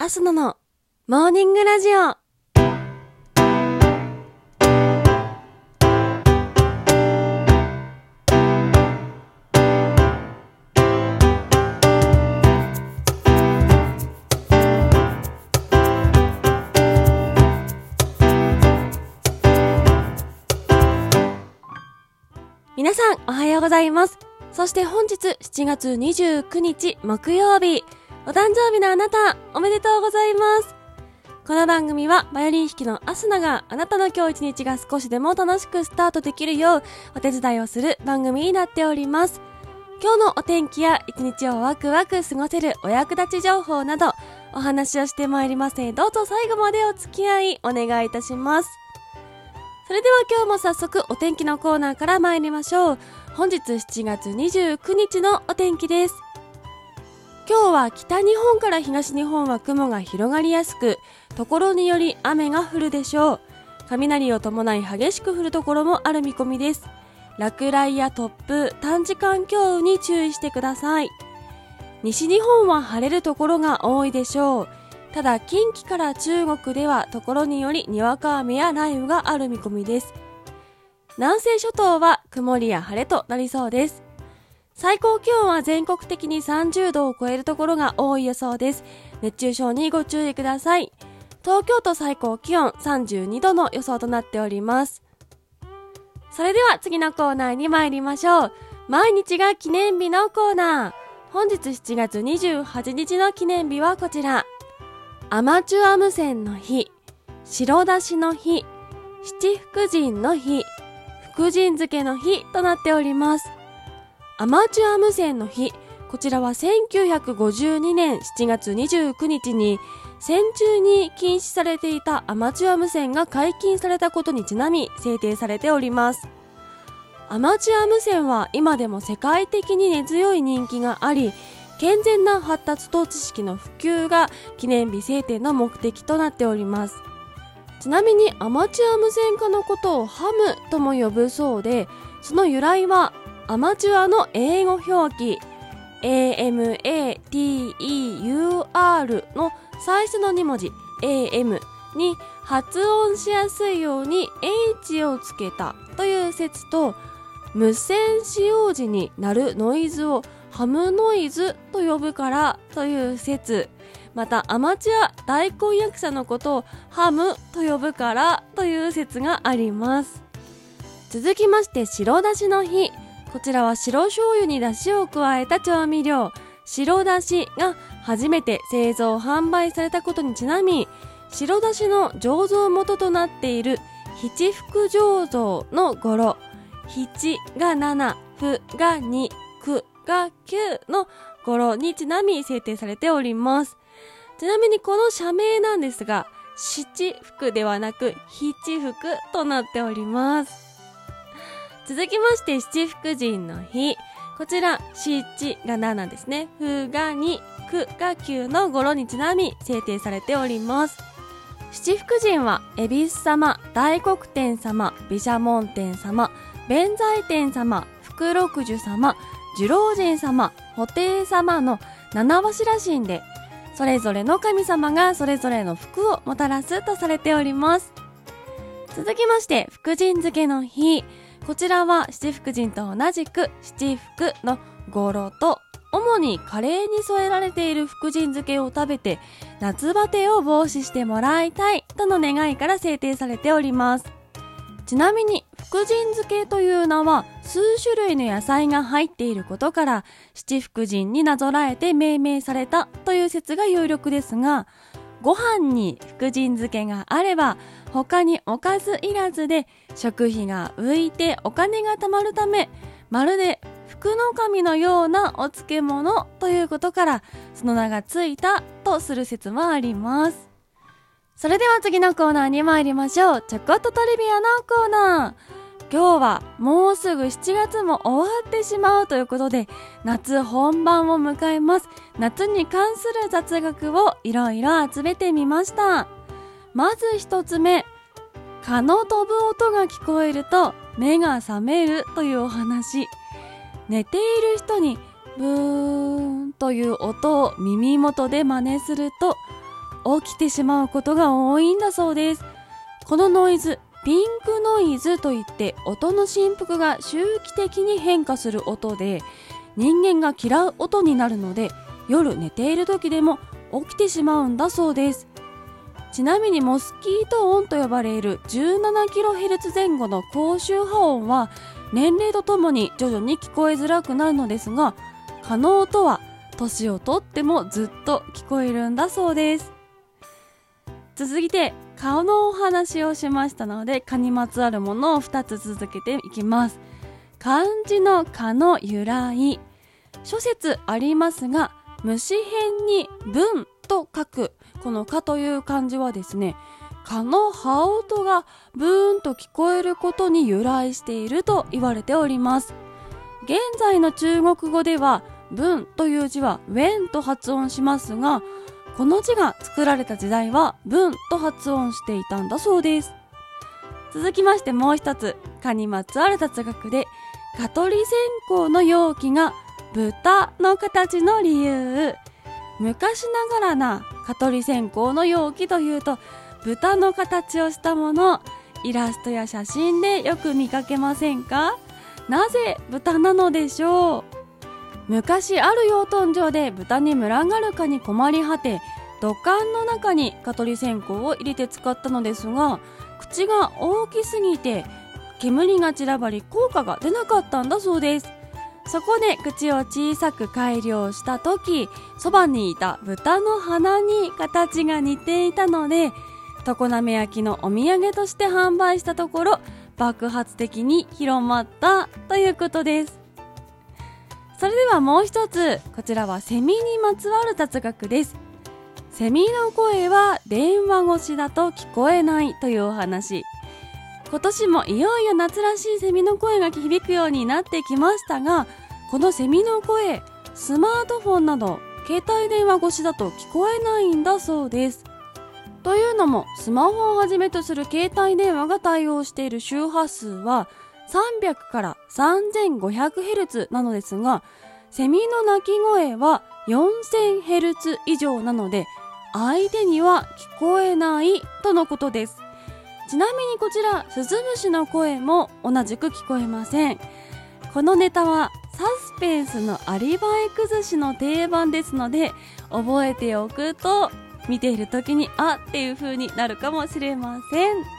アスナのモーニングラジオ。皆さん、おはようございます。そして本日7月29日木曜日、お誕生日のあなた、おめでとうございます。この番組は、バイオリン弾きのアスナがあなたの今日一日が少しでも楽しくスタートできるよう、お手伝いをする番組になっております。今日のお天気や一日をワクワク過ごせるお役立ち情報など、お話をしてまいりますので、どうぞ最後までお付き合いお願いいたします。それでは今日も早速お天気のコーナーから参りましょう。本日7月29日のお天気です。今日は北日本から東日本は雲が広がりやすく、ところにより雨が降るでしょう。雷を伴い激しく降るところもある見込みです。落雷や突風、短時間強雨に注意してください。西日本は晴れるところが多いでしょう。ただ近畿から中国ではところによりにわか雨や雷雨がある見込みです。南西諸島は曇りや晴れとなりそうです。最高気温は全国的に30度を超えるところが多い予想です。熱中症にご注意ください。東京都最高気温32度の予想となっております。それでは次のコーナーに参りましょう。毎日が記念日のコーナー。本日7月28日の記念日はこちら。アマチュア無線の日、白出しの日、七福神の日、福神漬けの日となっております。アマチュア無線の日、こちらは1952年7月29日に戦中に禁止されていたアマチュア無線が解禁されたことにちなみ制定されております。アマチュア無線は今でも世界的に根強い人気があり、健全な発達と知識の普及が記念日制定の目的となっております。ちなみにアマチュア無線化のことをハムとも呼ぶそうで、その由来はアマチュアの英語表記 AMATEUR の最初の2文字 AM に発音しやすいように H をつけたという説と無線使用時に鳴るノイズをハムノイズと呼ぶからという説。またアマチュア大根役者のことをハムと呼ぶからという説があります。続きまして白だしの日。こちらは白醤油に出汁を加えた調味料白だしが初めて製造販売されたことにちなみ白だしの醸造元となっている七福醸造の語呂七が7、ふが2、くが9の語呂にちなみ制定されております。ちなみにこの社名なんですが、七福ではなく七福となっております。続きまして七福神の日。こちら、七が7ですね。ふが2、くが9の語呂にちなみ制定されております。七福神は、恵比寿様、大黒天様、毘沙門天様、弁財天様、福禄寿様、寿老人様、布袋様の七柱神で、それぞれの神様がそれぞれの福をもたらすとされております。続きまして、福神漬けの日。こちらは七福神と同じく七福の語呂と、主にカレーに添えられている福神漬けを食べて、夏バテを防止してもらいたいとの願いから制定されております。ちなみに、福神漬けという名は数種類の野菜が入っていることから七福神になぞらえて命名されたという説が有力ですがご飯に福神漬けがあれば他におかずいらずで食費が浮いてお金が貯まるためまるで福の神のようなお漬物ということからその名がついたとする説もあります。それでは次のコーナーに参りましょう。ちょこっとトリビアのコーナー。今日はもうすぐ7月も終わってしまうということで夏本番を迎えます。夏に関する雑学をいろいろ集めてみました。まず一つ目蚊の飛ぶ音が聞こえると目が覚めるというお話。寝ている人にブーンという音を耳元で真似すると起きてしまうことが多いんだそうです。このノイズ、ピンクノイズといって音の振幅が周期的に変化する音で人間が嫌う音になるので夜寝ている時でも起きてしまうんだそうです。ちなみにモスキート音と呼ばれる 17kHz 前後の高周波音は年齢とともに徐々に聞こえづらくなるのですが可能とは年をとってもずっと聞こえるんだそうです。続いて顔のお話をしましたので蚊にまつわるものを2つ続けていきます。漢字の蚊の由来。諸説ありますが虫編に文と書く。この蚊という漢字はですね蚊の羽音がブーンと聞こえることに由来していると言われております。現在の中国語では文という字はウェンと発音しますがこの字が作られた時代は文と発音していたんだそうです。続きましてもう一つ蚊にまつわる雑学で蚊取り線香の容器が豚の形の理由。昔ながらな蚊取り線香の容器というと豚の形をしたものイラストや写真でよく見かけませんか？なぜ豚なのでしょう？昔ある養豚場で豚に群がるかに困り果て土管の中に蚊取り線香を入れて使ったのですが口が大きすぎて煙が散らばり効果が出なかったんだそうです。そこで口を小さく改良した時そばにいた豚の鼻に形が似ていたので常滑焼のお土産として販売したところ爆発的に広まったということです。それではもう一つこちらはセミにまつわる雑学です。セミの声は電話越しだと聞こえないというお話。今年もいよいよ夏らしいセミの声が響くようになってきましたがこのセミの声スマートフォンなど携帯電話越しだと聞こえないんだそうです。というのもスマホをはじめとする携帯電話が対応している周波数は300から 3500Hz なのですが、セミの鳴き声は 4000Hz 以上なので、相手には聞こえないとのことです。ちなみにこちら、スズムシの声も同じく聞こえません。このネタはサスペンスのアリバイ崩しの定番ですので、覚えておくと、見ている時に、あっていう風になるかもしれません。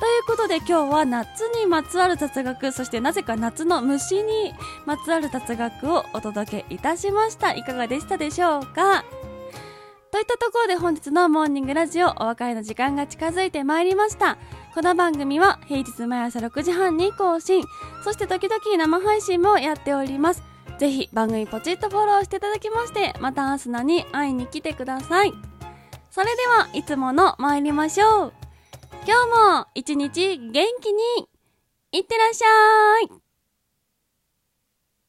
ということで今日は夏にまつわる雑学、そしてなぜか夏の虫にまつわる雑学をお届けいたしました。いかがでしたでしょうか？といったところで本日のモーニングラジオお別れの時間が近づいてまいりました。この番組は平日毎朝6時半に更新、そして時々生配信もやっております。ぜひ番組ポチッとフォローしていただきまして、またアスナに会いに来てください。それではいつもの参りましょう。今日も一日元気にいってらっしゃい。